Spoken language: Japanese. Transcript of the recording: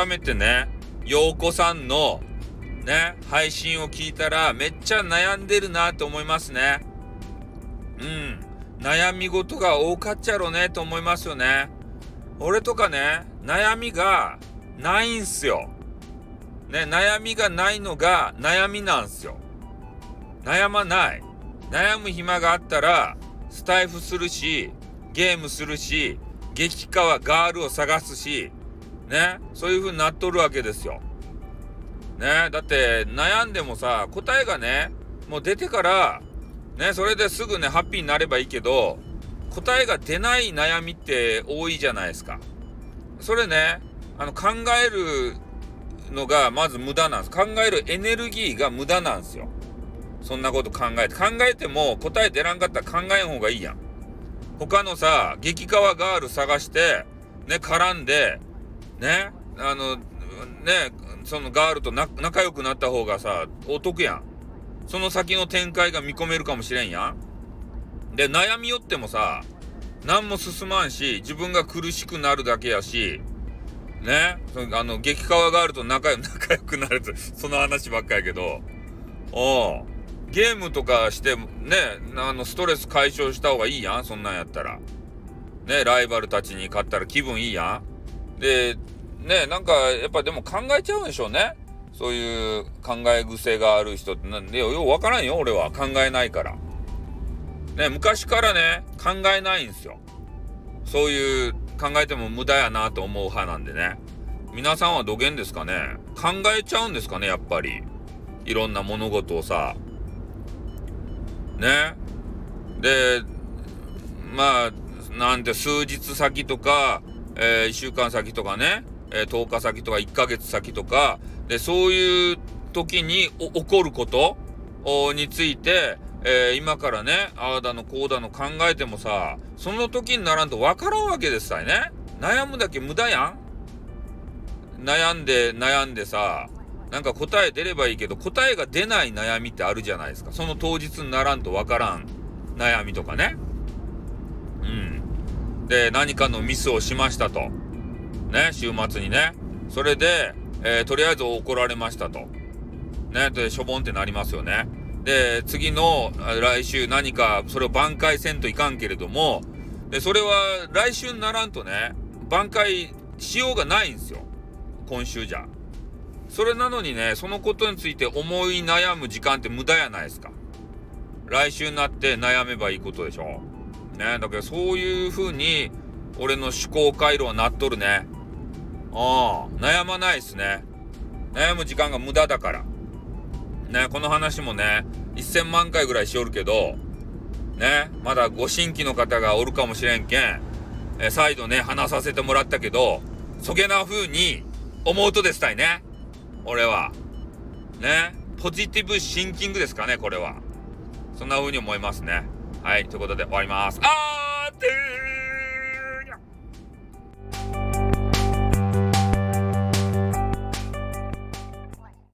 改めてね、陽子さんのね、配信を聞いたらめっちゃ悩んでるなと思いますね。うん。悩み事が多かっちゃろうねと思いますよね。俺とかね、悩みがないんすよ。ね、悩みがないのが悩みなんすよ。悩まない。悩む暇があったら、スタイフするし、ゲームするし、激化はガールを探すし、ね、そういう風になっとるわけですよ。ね、だって悩んでもさ、答えがね、もう出てから、ね、それですぐね、ハッピーになればいいけど、答えが出ない悩みって多いじゃないですか。それね、あの、考えるのがまず無駄なんです。考えるエネルギーが無駄なんですよ。そんなこと考えて。考えても答え出らんかったら考えん方がいいやん。他のさ、激川ガール探して、ね、絡んで、ね、あの、ね、そのガールと仲良くなった方がさ、お得やん。その先の展開が見込めるかもしれんやん。で、悩みよってもさ、何も進まんし、自分が苦しくなるだけやし、ね、あの、激川ガールと仲 仲良くなると、その話ばっかやけど、おうゲームとかして、ね、あの、ストレス解消した方がいいやん、そんなんやったら。ね、ライバルたちに勝ったら気分いいやん。で、ね、なんか、やっぱでも考えちゃうんでしょうね。そういう考え癖がある人って、なんでよ、うわからんよ、俺は。考えないから。ね、昔からね、考えないんですよ。そういう考えても無駄やなと思う派なんでね。皆さんはどげんですかね考えちゃうんですかねやっぱり。いろんな物事をさ。ね。で、まあ、なんて数日先とか、えー、1週間先とかね、えー、10日先とか1ヶ月先とか、で、そういう時に起こることについて、えー、今からね、ああだのこうだの考えてもさ、その時にならんとわからんわけですさいね。悩むだけ無駄やん悩んで悩んでさ、なんか答え出ればいいけど、答えが出ない悩みってあるじゃないですか。その当日にならんとわからん悩みとかね。で、何かのミスをしましたと。ね、週末にね。それで、えー、とりあえず怒られましたと。ね、で、しょぼんってなりますよね。で、次の来週何かそれを挽回せんといかんけれども、で、それは来週にならんとね、挽回しようがないんですよ。今週じゃ。それなのにね、そのことについて思い悩む時間って無駄やないですか。来週になって悩めばいいことでしょ。ね、だけどそういう風に俺の思考回路はなっとるね。ああ、悩まないっすね。悩む時間が無駄だから。ね、この話もね、1000万回ぐらいしおるけど、ね、まだご新規の方がおるかもしれんけん、え再度ね、話させてもらったけど、そげな風に思うとですたいね。俺は。ね、ポジティブシンキングですかね、これは。そんな風に思いますね。はい、ということで終わります。あーてー